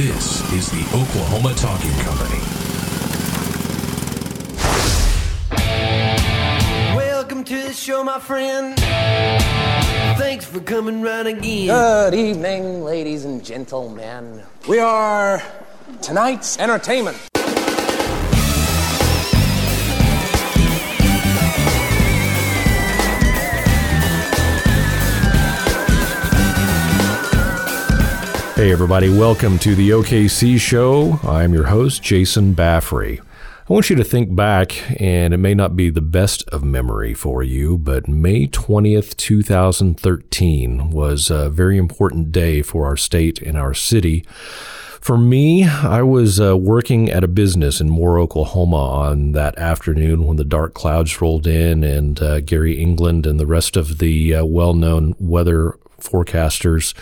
This is the Oklahoma Talking Company. Welcome to the show, my friend. Thanks for coming round again. Good evening, ladies and gentlemen. We are tonight's entertainment. Hey, everybody, welcome to the OKC Show. I'm your host, Jason Baffrey. I want you to think back, and it may not be the best of memory for you, but May 20th, 2013 was a very important day for our state and our city. For me, I was uh, working at a business in Moore, Oklahoma on that afternoon when the dark clouds rolled in and uh, Gary England and the rest of the uh, well known weather forecasters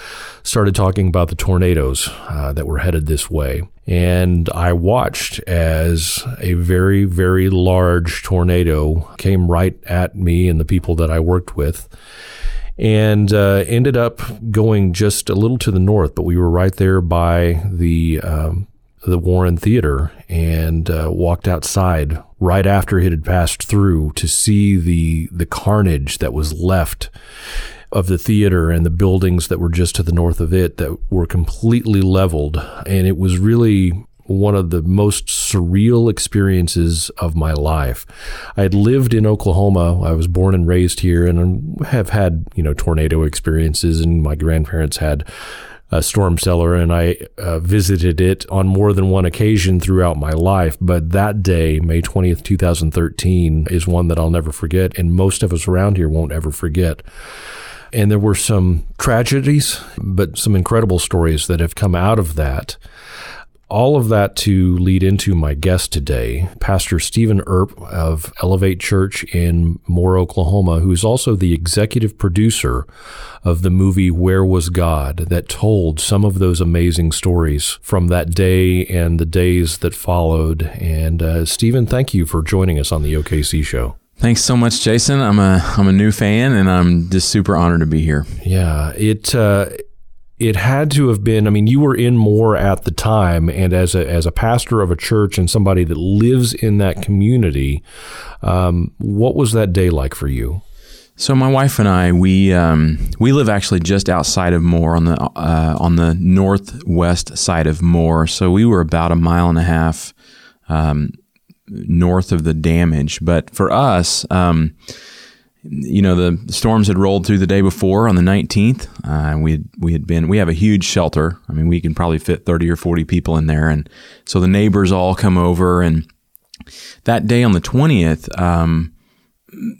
started talking about the tornadoes uh, that were headed this way. And I watched as a very, very large tornado came right at me and the people that I worked with and uh, ended up going just a little to the north, but we were right there by the um, the Warren Theater and uh, walked outside right after it had passed through to see the the carnage that was left of the theater and the buildings that were just to the north of it that were completely leveled. And it was really one of the most surreal experiences of my life. I had lived in Oklahoma. I was born and raised here and have had, you know, tornado experiences and my grandparents had a storm cellar and I uh, visited it on more than one occasion throughout my life. But that day, May 20th, 2013 is one that I'll never forget. And most of us around here won't ever forget. And there were some tragedies, but some incredible stories that have come out of that. All of that to lead into my guest today, Pastor Steven Earp of Elevate Church in Moore, Oklahoma, who is also the executive producer of the movie Where Was God that told some of those amazing stories from that day and the days that followed. And uh, Steven, thank you for joining us on the OKC show. Thanks so much, Jason. I'm a I'm a new fan, and I'm just super honored to be here. Yeah, it uh, it had to have been. I mean, you were in Moore at the time, and as a as a pastor of a church and somebody that lives in that community, um, what was that day like for you? So my wife and I, we um, we live actually just outside of Moore on the uh, on the northwest side of Moore. So we were about a mile and a half um, north of the damage. But for us, um, you know, the storms had rolled through the day before on the 19th. Uh, we had, we had been we have a huge shelter. I mean, we can probably fit 30 or 40 people in there, and so the neighbors all come over. And that day on the 20th, um,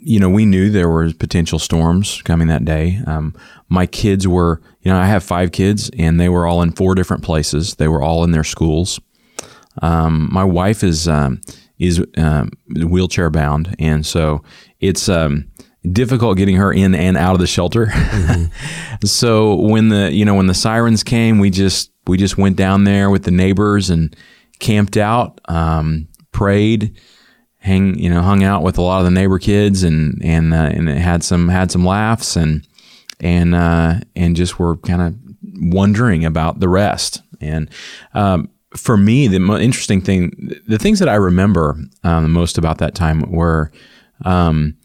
you know, we knew there were potential storms coming that day. Um, my kids were, you know, I have five kids, and they were all in four different places. They were all in their schools. Um, my wife is um, is um, wheelchair bound, and so it's um, difficult getting her in and out of the shelter. Mm-hmm. so when the you know when the sirens came, we just we just went down there with the neighbors and camped out, um, prayed, hang you know hung out with a lot of the neighbor kids, and and uh, and had some had some laughs and and uh, and just were kind of wondering about the rest and. Um, for me, the most interesting thing, the things that I remember um, most about that time were, um,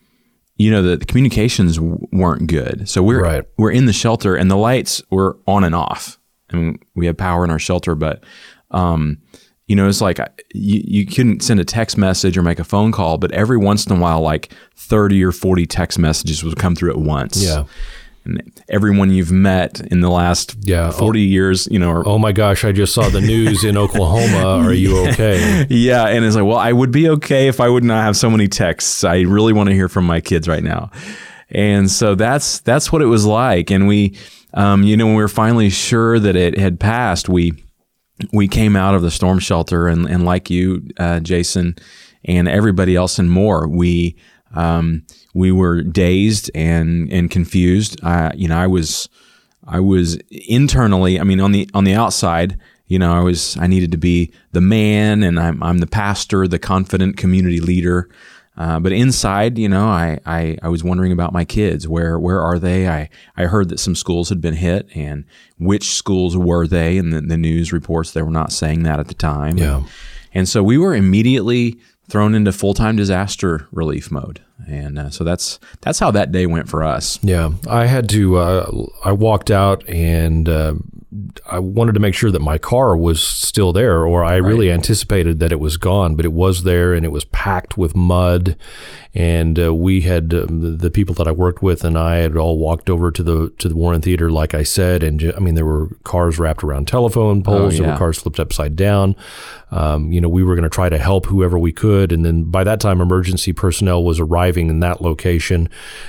you know, the, the, communications weren't good. So we're right. we're in the shelter, and the lights were on and off. I mean, we had power in our shelter, but um, you know, it's like you, you couldn't send a text message or make a phone call, but every once in a while, like thirty or forty text messages would come through at once. Yeah and everyone you've met in the last yeah, 40 oh, years, you know. Or, oh my gosh, I just saw the news in Oklahoma. Are you okay? Yeah. And it's like, well, I would be okay if I would not have so many texts. I really want to hear from my kids right now. And so that's, that's what it was like. And we, um, you know, when we were finally sure that it had passed, we, we came out of the storm shelter and, and like you, uh, Jason, and everybody else and more, we, um, we were dazed and and confused. Uh, you know, I was I was internally. I mean, on the on the outside, you know, I was I needed to be the man, and I'm I'm the pastor, the confident community leader. Uh, but inside, you know, I, I, I was wondering about my kids. Where where are they? I, I heard that some schools had been hit, and which schools were they? And the, the news reports they were not saying that at the time. Yeah. And, and so we were immediately thrown into full time disaster relief mode, and uh, so that's that's how that day went for us. Yeah, I had to. Uh, I walked out and uh, I wanted to make sure that my car was still there, or I really anticipated that it was gone, but it was there and it was packed with mud. And uh, we had um, the, the people that I worked with and I had all walked over to the to the Warren Theater, like I said, and I mean there were cars wrapped around telephone poles, there yeah. were cars flipped upside down. Um, you know, we were going to try to help whoever we could, and then by that time, emergency personnel was arriving in that location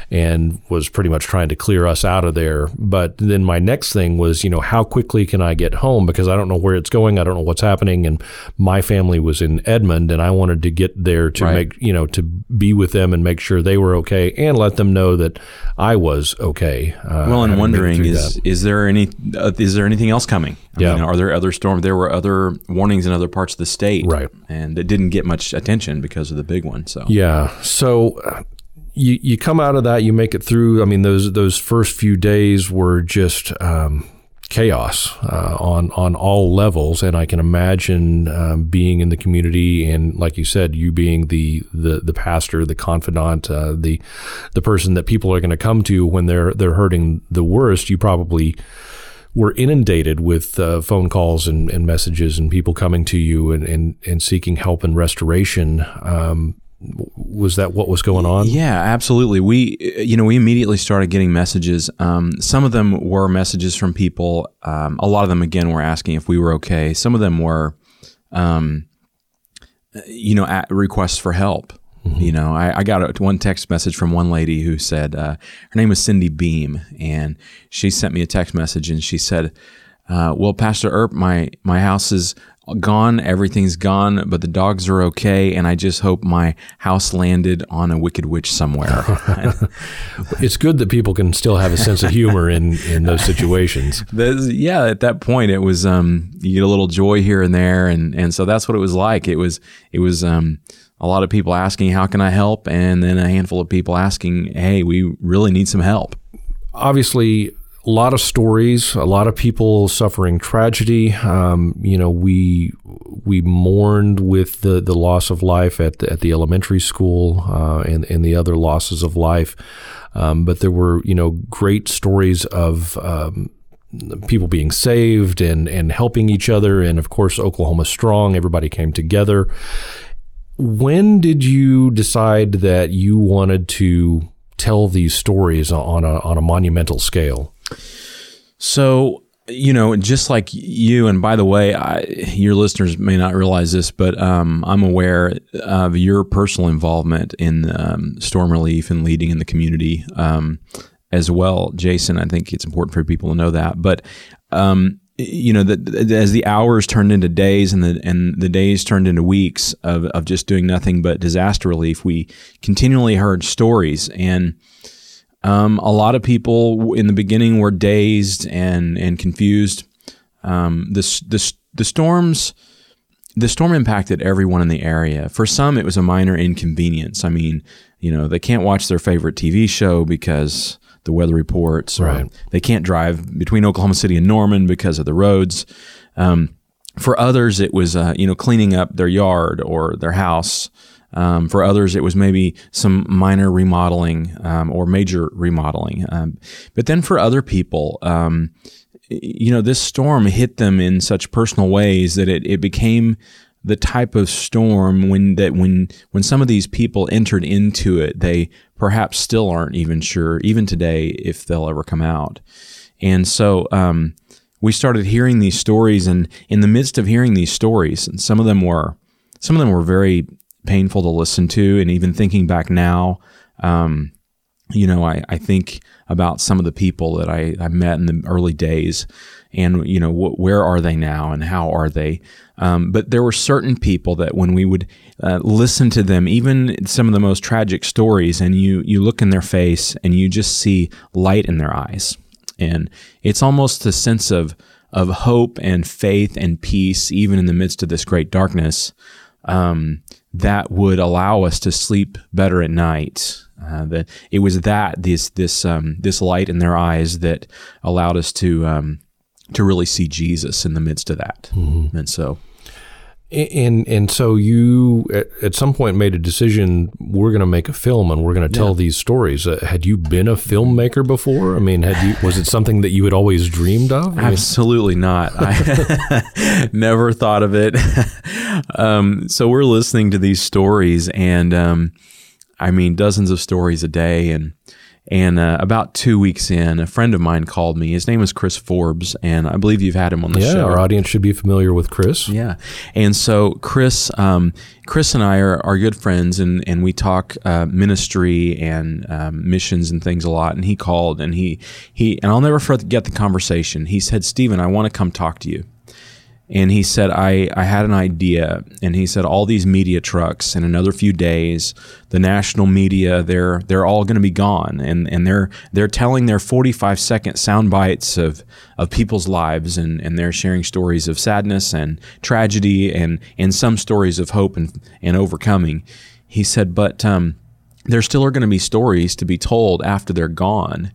and was pretty much trying to clear us out of there. But then my next thing was, you know, how quickly can I get home because I don't know where it's going, I don't know what's happening, and my family was in Edmond, and I wanted to get there to Right. make, you know, to be with them and make sure they were okay, and let them know that I was okay. Uh, Well, and having made it wondering is that. is there any uh, is there anything else coming? I Yeah. mean, are there other storms? There were other warnings in other parts of the state, Right. And it didn't get much attention because of the big one. So Yeah. So uh, you you come out of that, you make it through. I mean, those those first few days were just um, chaos uh, on on all levels, and I can imagine um, being in the community and, like you said, you being the the the pastor, the confidant, uh, the the person that people are going to come to when they're they're hurting the worst. You probably were inundated with uh, phone calls and, and messages and people coming to you and, and, and seeking help and restoration. Um, was that what was going on? Yeah, absolutely. We, you know, we immediately started getting messages. Um, some of them were messages from people. Um, a lot of them, again, were asking if we were okay. Some of them were, um, you know, requests for help. You know, I, I got a, one text message from one lady who said uh, her name was Cindy Beam, and she sent me a text message, and she said, uh, "Well, Pastor Earp, my my house is gone, everything's gone, but the dogs are okay, and I just hope my house landed on a wicked witch somewhere." It's good that people can still have a sense of humor in, in those situations. Yeah, at that point, it was um, you get a little joy here and there, and and so that's what it was like. It was it was um, a lot of people asking, "How can I help?" and then a handful of people asking, "Hey, we really need some help." Obviously, a lot of stories, a lot of people suffering tragedy. Um, you know, we we mourned with the, the loss of life at the, at the elementary school uh, and and the other losses of life. Um, but there were you know great stories of um, people being saved and and helping each other, and of course Oklahoma Strong. Everybody came together. When did you decide that you wanted to tell these stories on a on a monumental scale? So, you know, just like you, and by the way, I, your listeners may not realize this, but um, I'm aware of your personal involvement in um, storm relief and leading in the community um, as well, Jason. I think it's important for people to know that. But um, you know, the, the- as the hours turned into days and the and the days turned into weeks of, of just doing nothing but disaster relief, we continually heard stories and. Um, a lot of people in the beginning were dazed and and confused. Um, the, the the storms the storm impacted everyone in the area. For some, it was a minor inconvenience. I mean, you know, they can't watch their favorite TV show because the weather reports, or Right. they can't drive between Oklahoma City and Norman because of the roads. Um, for others, it was uh, you know cleaning up their yard or their house. Um, for others, it was maybe some minor remodeling um, or major remodeling. Um, but then for other people, um, you know, this storm hit them in such personal ways that it, it became the type of storm when that when when some of these people entered into it, they perhaps still aren't even sure, even today, if they'll ever come out. And so um, we started hearing these stories, and in the midst of hearing these stories, and some of them were some of them were very painful to listen to, and even thinking back now, um, you know, I, I think about some of the people that I, I met in the early days and, you know, wh- where are they now and how are they? Um, but there were certain people that when we would uh, listen to them, even some of the most tragic stories, and you, you look in their face and you just see light in their eyes. And it's almost a sense of, of hope and faith and peace, even in the midst of this great darkness um, that would allow us to sleep better at night. Uh, that it was that this this um, this light in their eyes that allowed us to um, to really see Jesus in the midst of that, and so And and so you at, at some point made a decision. We're going to make a film, and we're going to tell these stories. Uh, had you been a filmmaker before? I mean, had you was it something that you had always dreamed of? I mean, Absolutely not. I never thought of it. um, so we're listening to these stories, and um, I mean, dozens of stories a day. And and uh, about two weeks in, a friend of mine called me. His name is Chris Forbes, and I believe you've had him on the yeah, show. our audience should be familiar with Chris. Yeah, and so Chris, um, Chris and I are, are good friends, and and we talk uh, ministry and um, missions and things a lot. And he called, and he he, and I'll never forget the conversation. He said, "Steven, I want to come talk to you." And he said, I, I had an idea. And he said, all these media trucks in another few days, the national media, they're they're all going to be gone. And, and they're they're telling their 45 second sound bites of, of people's lives and, and they're sharing stories of sadness and tragedy and, and some stories of hope and, and overcoming. He said, but um, there still are going to be stories to be told after they're gone.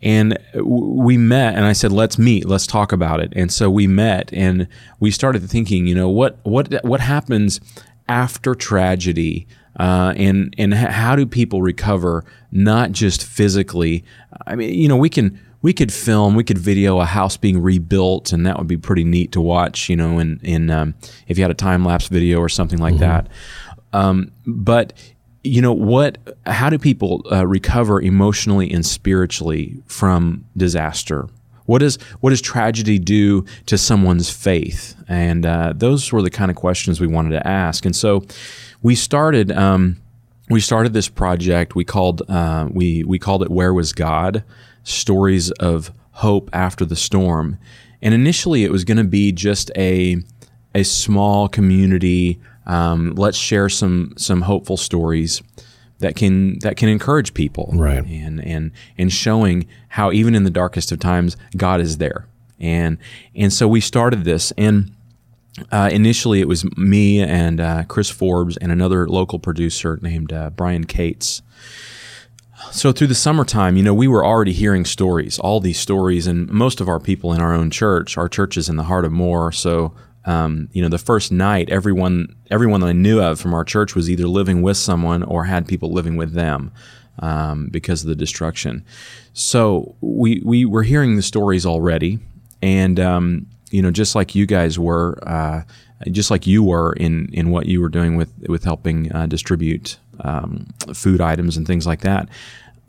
And we met, and I said, "Let's meet. Let's talk about it." And so we met, and we started thinking, you know, what what what happens after tragedy, uh, and and how do people recover, not just physically? I mean, you know, we can we could film, we could video a house being rebuilt, and that would be pretty neat to watch. You know, in in um, if you had a time lapse video or something like that. Um, but you know what how do people uh, recover emotionally and spiritually from disaster? What does what does tragedy do to someone's faith? And uh, those were the kind of questions we wanted to ask. And so we started um, we started this project. We called uh, we we called it where was god? Stories of hope after the storm. And initially it was going to be just a a small community um, let's share some some hopeful stories that can that can encourage people, Right. And and and showing how even in the darkest of times, God is there. And and so we started this, and uh, initially it was me and uh, Chris Forbes and another local producer named uh, Brian Cates. So through the summertime, you know, we were already hearing stories, all these stories, and most of our people in our own church, our church is in the heart of Moore. So, um, you know, the first night, everyone, everyone that I knew of from our church was either living with someone or had people living with them um, because of the destruction. So we we were hearing the stories already, and um, you know, just like you guys were, uh, just like you were in in what you were doing with with helping uh, distribute um, food items and things like that.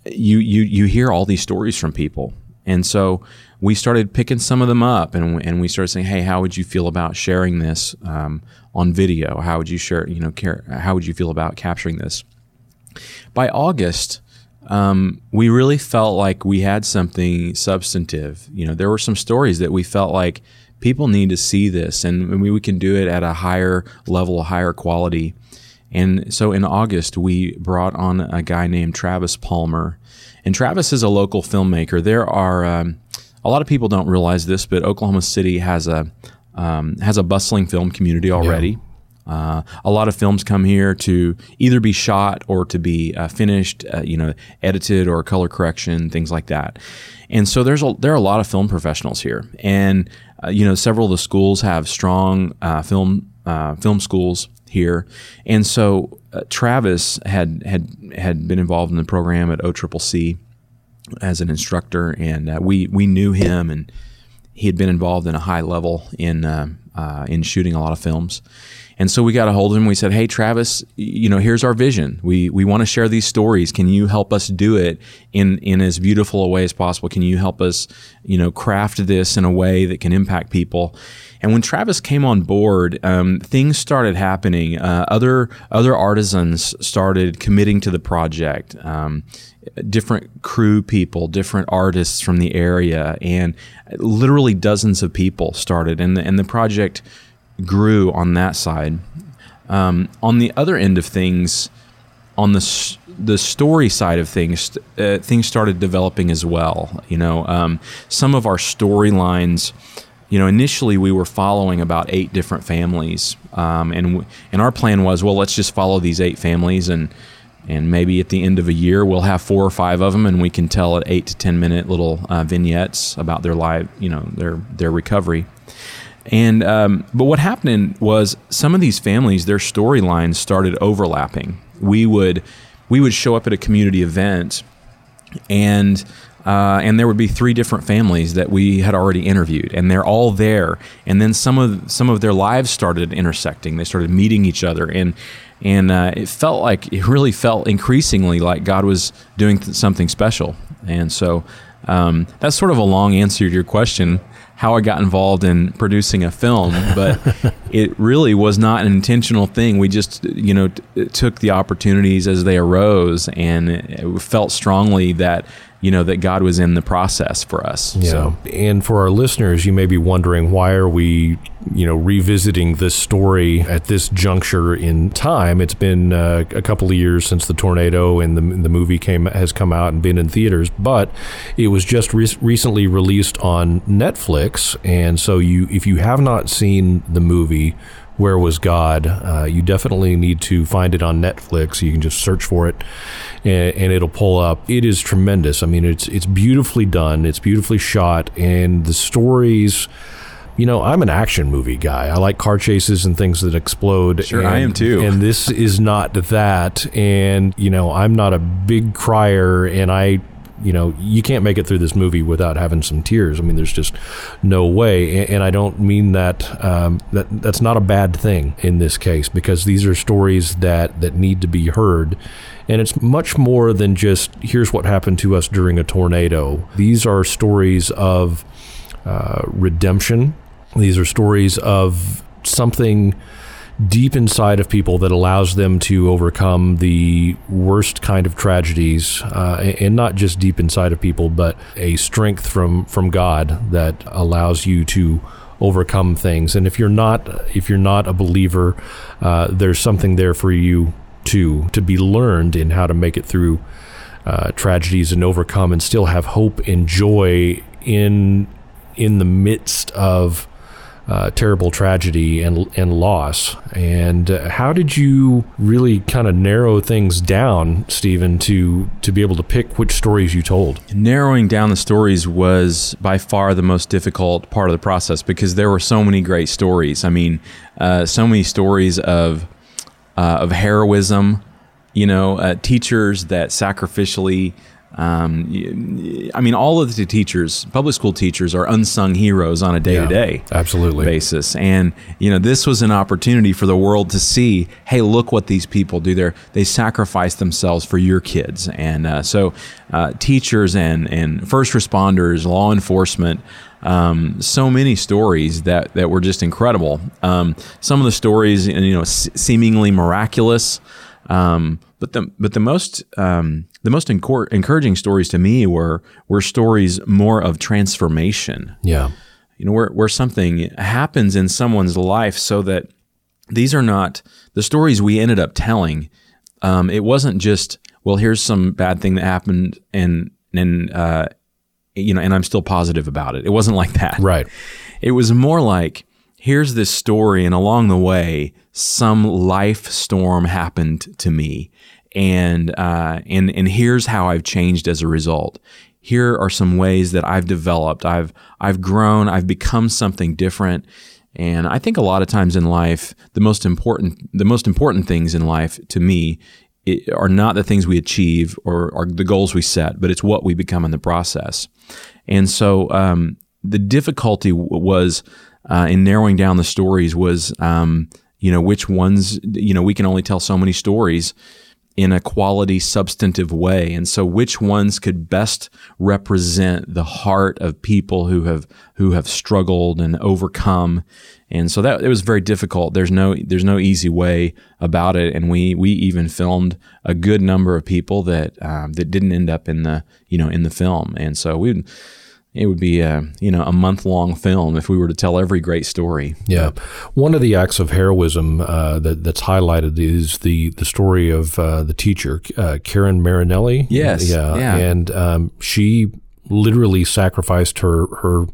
You you you hear all these stories from people, and so we started picking some of them up, and and we started saying, hey, how would you feel about sharing this um, on video? How would you share? You know, care, how would you feel about capturing this? By August, um, we really felt like we had something substantive. You know, there were some stories that we felt like people need to see this, and we, we can do it at a higher level, a higher quality. And so in August, we brought on a guy named Travis Palmer. And Travis is a local filmmaker. There are um, a lot of people don't realize this, but Oklahoma City has a um, has a bustling film community already. Uh, a lot of films come here to either be shot or to be uh, finished, uh, you know, edited or color correction, things like that. And so there's a, there are a lot of film professionals here, and uh, you know, several of the schools have strong uh, film uh, film schools here, and so uh, Travis had had had been involved in the program at OCCC as an instructor, and uh, we we knew him, and he had been involved in a high level in uh, uh, in shooting a lot of films. And so we got a hold of him. We said, "Hey, Travis, you know, here's our vision. We we want to share these stories. Can you help us do it in in as beautiful a way as possible? Can you help us, you know, craft this in a way that can impact people?" And when Travis came on board, um, things started happening. Uh, other other artisans started committing to the project. Um, different crew people, different artists from the area, and literally dozens of people started, and the, and the project grew on that side. Um, on the other end of things, on the the story side of things, uh, things started developing as well. You know, um, some of our storylines you know, initially we were following about eight different families, um, and w- and our plan was, well, let's just follow these eight families, and and maybe at the end of a year we'll have four or five of them, and we can tell at eight to ten minute little uh, vignettes about their life, you know, their their recovery. And um, but what happened was some of these families, their storylines started overlapping. We would we would show up at a community event, and uh, and there would be three different families that we had already interviewed, and they're all there. And then some of some of their lives started intersecting. They started meeting each other, and and uh, it felt like it really felt increasingly like God was doing th- something special. And so um, that's sort of a long answer to your question how I got involved in producing a film, but it really was not an intentional thing. We just, you know, t- took the opportunities as they arose, and felt strongly that you know that God was in the process for us. Yeah. So And for our listeners, you may be wondering why are we, you know, revisiting this story at this juncture in time? It's been uh, a couple of years since the tornado and the, the movie came has come out and been in theaters, but it was just re- recently released on Netflix, and so you if you have not seen the movie. Where was God? Uh, you definitely need to find it on Netflix. You can just search for it, and, and it'll pull up. It is tremendous. I mean, it's it's beautifully done. It's beautifully shot, and the stories. You know, I'm an action movie guy. I like car chases and things that explode. Sure, and, I am too. And this is not that. And you know, I'm not a big crier, and I you know, you can't make it through this movie without having some tears. I mean, there's just no way, and, and I don't mean that. Um, that that's not a bad thing in this case because these are stories that that need to be heard, and it's much more than just here's what happened to us during a tornado. These are stories of uh, redemption. These are stories of something deep inside of people that allows them to overcome the worst kind of tragedies, uh, and not just deep inside of people, but a strength from from God that allows you to overcome things. And if you're not if you're not a believer, uh, there's something there for you to to be learned in how to make it through uh, tragedies and overcome, and still have hope and joy in in the midst of uh, terrible tragedy and and loss. And uh, how did you really kind of narrow things down, Steven, to to be able to pick which stories you told? narrowing down the stories was by far the most difficult part of the process because there were so many great stories. I mean, uh, so many stories of uh, of heroism. You know, uh, teachers that sacrificially. Um, I mean, all of the teachers, public school teachers, are unsung heroes on a day to day absolutely. basis. And you know, this was an opportunity for the world to see, hey, look what these people do. There, they sacrifice themselves for your kids. And uh, so, uh, teachers and and first responders, law enforcement. Um, so many stories that, that were just incredible. Um, some of the stories, you know, s- seemingly miraculous, um, but the but the most um, the most encor- encouraging stories to me were were stories more of transformation Yeah. you know, where, where something happens in someone's life so that these are not the stories we ended up telling. Um, it wasn't just, well, here's some bad thing that happened and, and, uh, you know, and I'm still positive about it. It wasn't like that. Right. It was more like, here's this story, and along the way, some life storm happened to me, and uh, and and here's how I've changed as a result. Here are some ways that I've developed. I've I've grown. I've become something different. And I think a lot of times in life, the most important the most important things in life to me i- are not the things we achieve or, or the goals we set, but it's what we become in the process. And so um, the difficulty w- was uh, in narrowing down the stories was, um, you know, which ones, you know, we can only tell so many stories in a quality, substantive way. And so which ones could best represent the heart of people who have, who have struggled and overcome. And so that, it was very difficult. There's no, there's no easy way about it. And we, we even filmed a good number of people that, um, that didn't end up in the, you know, in the film. And so we, it would be a you know a month long film if we were to tell every great story. Yeah, one of the acts of heroism uh, that, that's highlighted is the the story of uh, the teacher uh, Karen Marinelli. Yes, yeah, yeah. and um, she literally sacrificed her her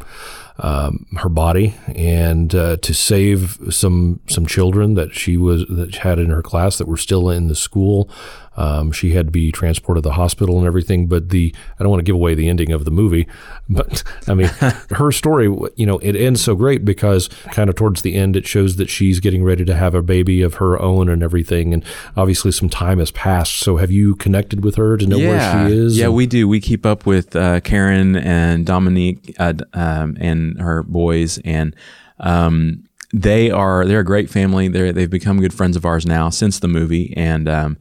um, her body and uh, to save some some children that she was that had in her class that were still in the school. Um, she had to be transported to the hospital and everything. But the I don't want to give away the ending of the movie, but I mean her story. You know, it ends so great because kind of towards the end it shows that she's getting ready to have a baby of her own and everything. And obviously some time has passed. So have you connected with her to know yeah. where she is? Yeah, we do. We keep up with uh, Karen and Dominique uh, um, and her boys, and um, they are they're a great family. They they've become good friends of ours now since the movie, and um,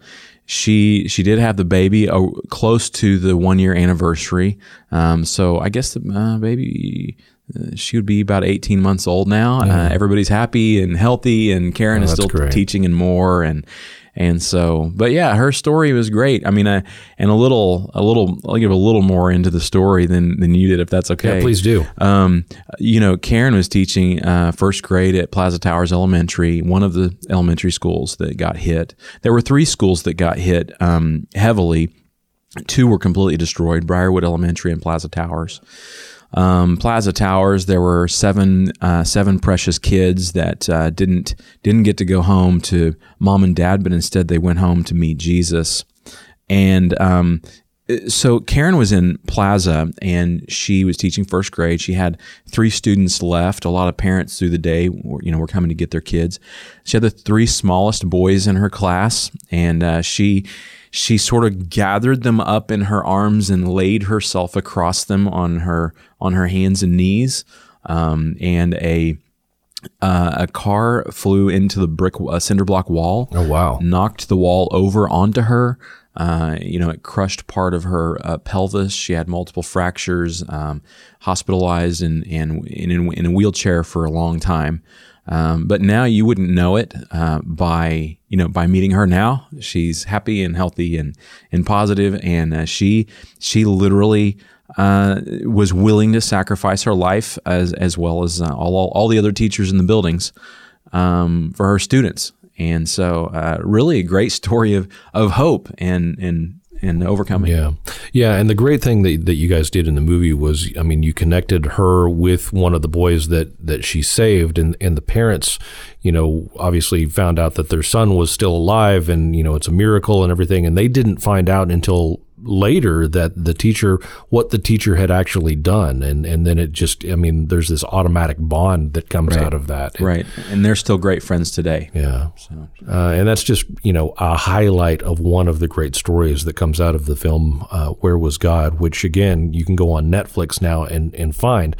she she did have the baby uh, close to the one year anniversary. Um, so I guess the uh, baby. uh, She would be about 18 months old now. Uh, everybody's happy and healthy, and Karen is still great. teaching and more. And and so, but yeah, her story was great. I mean, I, and a little, a little, I'll give a little more into the story than than you did, if that's okay. Yeah, please do. Um, you know, Karen was teaching uh, first grade at Plaza Towers Elementary, one of the elementary schools that got hit. There were three schools that got hit um, heavily. Two were completely destroyed: Briarwood Elementary and Plaza Towers. Um, Plaza Towers, there were seven uh, seven precious kids that uh, didn't didn't get to go home to mom and dad, but instead they went home to meet Jesus. And um, so Karen was in Plaza and she was teaching first grade. She had three students left. A lot of parents through the day, you know, were coming to get their kids. She had the three smallest boys in her class, and uh, she she sort of gathered them up in her arms and laid herself across them on her on her hands and knees. Um, and a uh, a car flew into the brick uh, cinder block wall Oh wow. knocked the wall over onto her. Uh, you know, it crushed part of her uh, pelvis. She had multiple fractures, um, hospitalized and, and in, in a wheelchair for a long time. Um, but now you wouldn't know it uh, by you know by meeting her now. She's happy and healthy and and positive, and uh, she she literally uh, was willing to sacrifice her life as as well as uh, all, all all the other teachers in the buildings um, for her students. And so, uh, really, a great story of of hope and and and overcoming. Yeah. Yeah. And the great thing that, that you guys did in the movie was, I mean, you connected her with one of the boys that, that she saved and, and the parents, you know, obviously found out that their son was still alive and, you know, it's a miracle and everything. And they didn't find out until later that the teacher, what the teacher had actually done. And, and then it just, I mean, there's this automatic bond that comes out of that. Right, and they're still great friends today. Yeah. Uh, and that's just, you know, a highlight of one of the great stories that comes out of the film, uh, Where Was God, which again, you can go on Netflix now and, and find.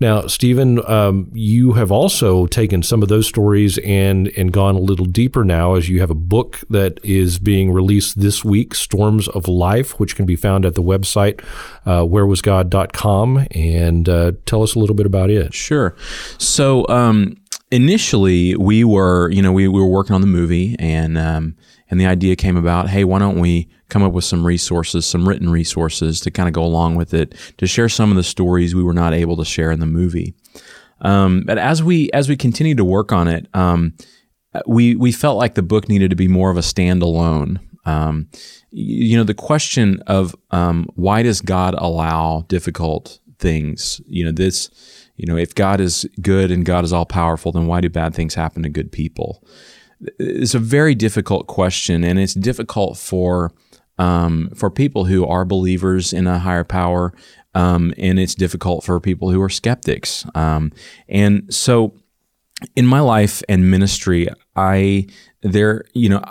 Now, Steven, um, you have also taken some of those stories and, and gone a little deeper now as you have a book that is being released this week, Storms of Life, which can be found at the website, uh, wherewasgod.com. And uh, tell us a little bit about it. Sure. So um, initially, we were, you know, we, we were working on the movie, and um, and the idea came about. Hey, why don't we come up with some resources, some written resources to kind of go along with it, to share some of the stories we were not able to share in the movie. Um, but as we as we continued to work on it, um, we we felt like the book needed to be more of a standalone. Um, you know, the question of um, why does God allow difficult things? You know, this. You know, if God is good and God is all powerful, then why do bad things happen to good people? It's a very difficult question, and it's difficult for um, for people who are believers in a higher power, um, and it's difficult for people who are skeptics. Um, and so, in my life and ministry, I there you know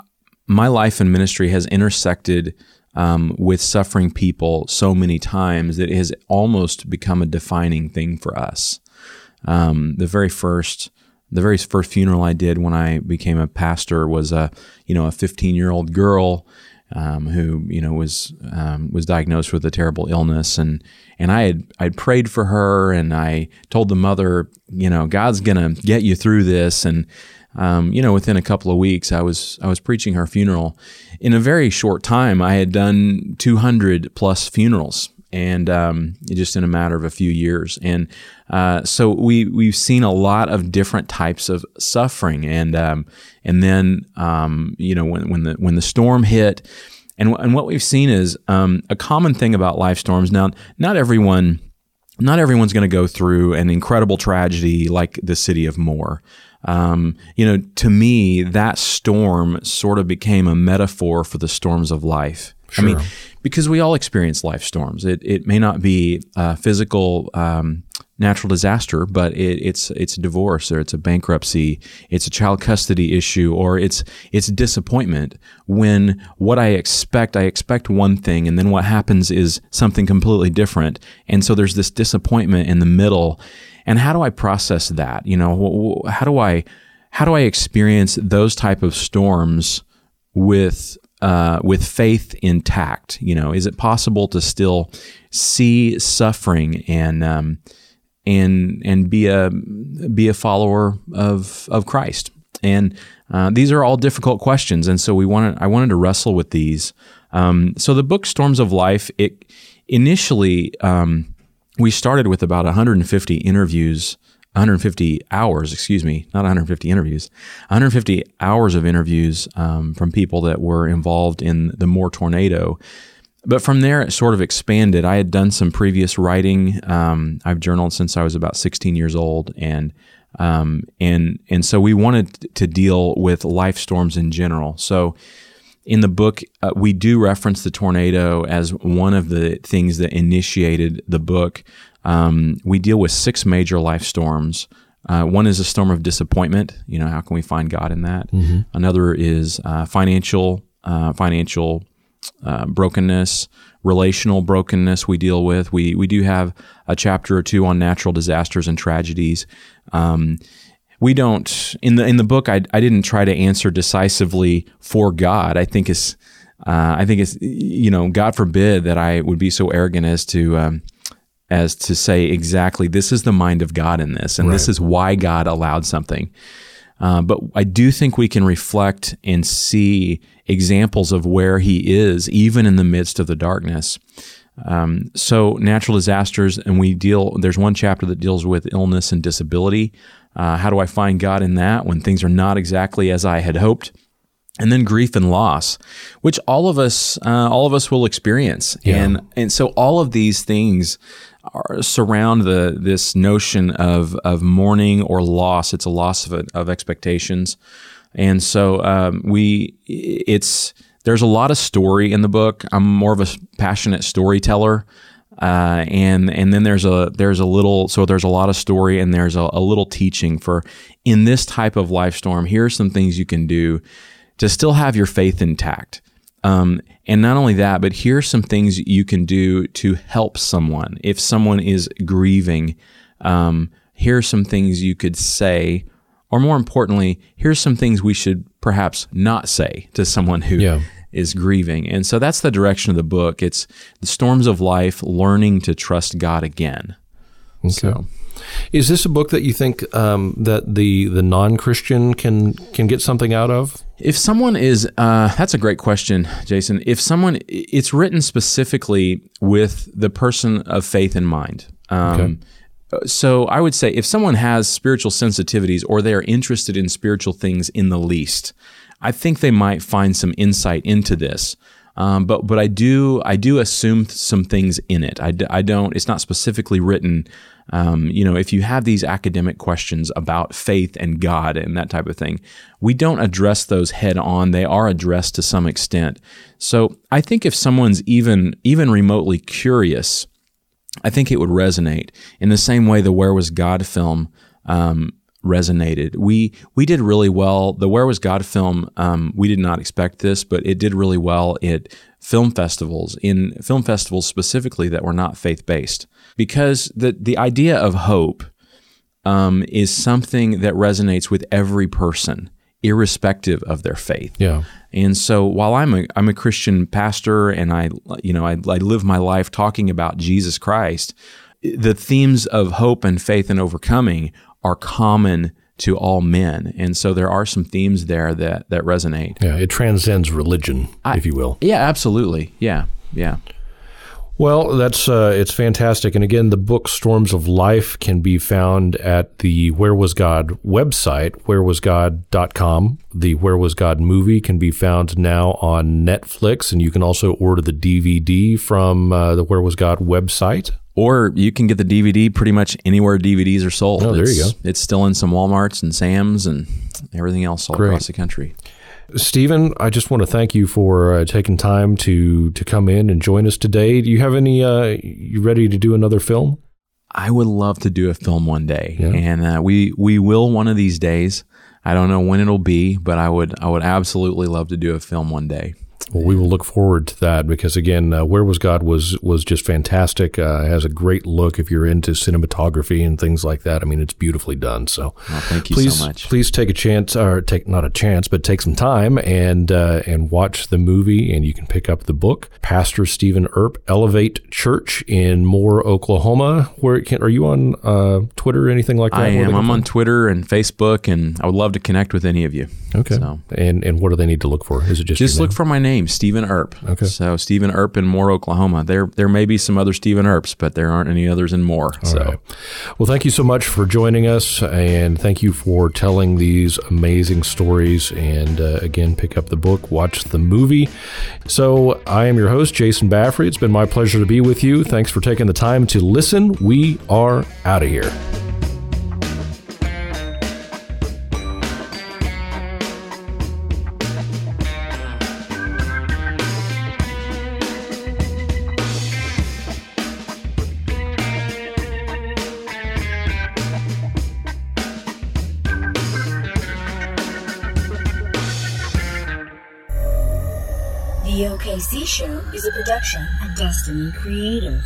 my life and ministry has intersected um, with suffering people so many times that it has almost become a defining thing for us. Um, the very first the very first funeral I did when I became a pastor was a you know a 15 year old girl um, who you know was um, was diagnosed with a terrible illness and and I had I prayed for her and I told the mother you know God's gonna get you through this and um, you know within a couple of weeks I was I was preaching her funeral in a very short time I had done 200 plus funerals and um, just in a matter of a few years. And uh, so we we've seen a lot of different types of suffering, and um, and then um, you know when when the when the storm hit. And, and what we've seen is um, a common thing about life storms. Now, not everyone, not everyone's going to go through an incredible tragedy like the city of Moore. Um, you know, to me, that storm sort of became a metaphor for the storms of life. I mean, because we all experience life storms. It, it may not be a physical um, natural disaster, but it, it's it's a divorce or it's a bankruptcy, it's a child custody issue, or it's it's disappointment. When what I expect, I expect one thing, and then what happens is something completely different, and so there's this disappointment in the middle. And how do I process that? You know, how do I how do I experience those type of storms with uh, with faith intact? You know, is it possible to still see suffering and um, and and be a be a follower of of Christ? And uh, these are all difficult questions, and so we wanted I wanted to wrestle with these. Um, so the book Storms of Life, it initially um, we started with about 150 interviews 150 hours, excuse me, not 150 interviews, 150 hours of interviews um, from people that were involved in the Moore tornado. But from there, it sort of expanded. I had done some previous writing. Um, I've journaled since I was about 16 years old, and um, and and so we wanted to deal with life storms in general. So in the book, uh, we do reference the tornado as one of the things that initiated the book. Um, we deal with six major life storms. Uh, one is a storm of disappointment. You know, how can we find God in that? Mm-hmm. Another is uh, financial uh, financial uh, brokenness, relational brokenness. We deal with. We we do have a chapter or two on natural disasters and tragedies. Um, we don't in the in the book. I I didn't try to answer decisively for God. I think it's uh, I think it's you know God forbid that I would be so arrogant as to um, as to say exactly this is the mind of God in this, and right. this is why God allowed something. Uh, but I do think we can reflect and see examples of where He is, even in the midst of the darkness. Um, so natural disasters, and we deal. There's one chapter that deals with illness and disability. Uh, how do I find God in that when things are not exactly as I had hoped? And then grief and loss, which all of us, uh, all of us will experience, yeah. and and so all of these things are, surround the this notion of of mourning or loss. It's a loss of of expectations, and so um, we it's there's a lot of story in the book. I'm more of a passionate storyteller. Uh, and and then there's a there's a little so there's a lot of story and there's a, a little teaching for in this type of life storm. Here are some things you can do to still have your faith intact. Um, and not only that, but here are some things you can do to help someone. If someone is grieving, um, here are some things you could say, or more importantly, here's some things we should perhaps not say to someone who yeah is grieving. And so that's the direction of the book. It's the storms of life, learning to trust God again. Okay. So. Is this a book that you think um, that the the non Christian can can get something out of? If someone is, uh, that's a great question, Jason. If someone, it's written specifically with the person of faith in mind. Um, okay. So I would say if someone has spiritual sensitivities or they are interested in spiritual things in the least, I think they might find some insight into this. Um, but but I do I do assume some things in it. I, I don't. It's not specifically written. Um, you know, if you have these academic questions about faith and God and that type of thing, we don't address those head on. They are addressed to some extent. So I think if someone's even even remotely curious, I think it would resonate in the same way the Where Was God film um, resonated. We we did really well. The Where Was God film, um, we did not expect this, but it did really well at film festivals, in film festivals specifically that were not faith based, because the the idea of hope um, is something that resonates with every person, irrespective of their faith. Yeah. And so while I'm a I'm a Christian pastor and I you know I, I live my life talking about Jesus Christ, the themes of hope and faith and overcoming are common to all men. And so there are some themes there that, that resonate. Yeah, it transcends religion, I, if you will. Yeah, absolutely. Yeah, yeah. Well, that's uh, it's fantastic, and again, the book "Storms of Life" can be found at the Where Was God website, wherewasgod.com. The Where Was God movie can be found now on Netflix, and you can also order the DVD from uh, the Where Was God website. Or you can get the DVD pretty much anywhere DVDs are sold. Oh, there it's, you go. It's still in some WalMarts and Sam's and everything else all Great. across the country. Steven, I just want to thank you for uh, taking time to to come in and join us today. Do you have any? Uh, you ready to do another film? I would love to do a film one day, Yeah. and uh, we we will one of these days. I don't know when it'll be, but I would I would absolutely love to do a film one day. Well, we will look forward to that because again, uh, Where Was God was was just fantastic. Uh, it has a great look if you're into cinematography and things like that. I mean, it's beautifully done. So, Well, thank you please, so much. please take a chance, or take not a chance, but take some time and uh, and watch the movie. And you can pick up the book, Pastor Steven Earp, Elevate Church in Moore, Oklahoma. Where can, are you on uh, Twitter or anything like that? I am. I'm on Twitter and Facebook, and I would love to connect with any of you. Okay. So And and what do they need to look for? Is it just just look for my name, Steven Earp. Okay. So Steven Earp in Moore, Oklahoma. There there may be some other Steven Earps, but there aren't any others in Moore. so right. Well, thank you so much for joining us, and thank you for telling these amazing stories. And uh, again, pick up the book, watch the movie. So, I am your host, Jason Baffrey. It's been my pleasure to be with you. Thanks for taking the time to listen. We are out of here. Production of Destiny Creative.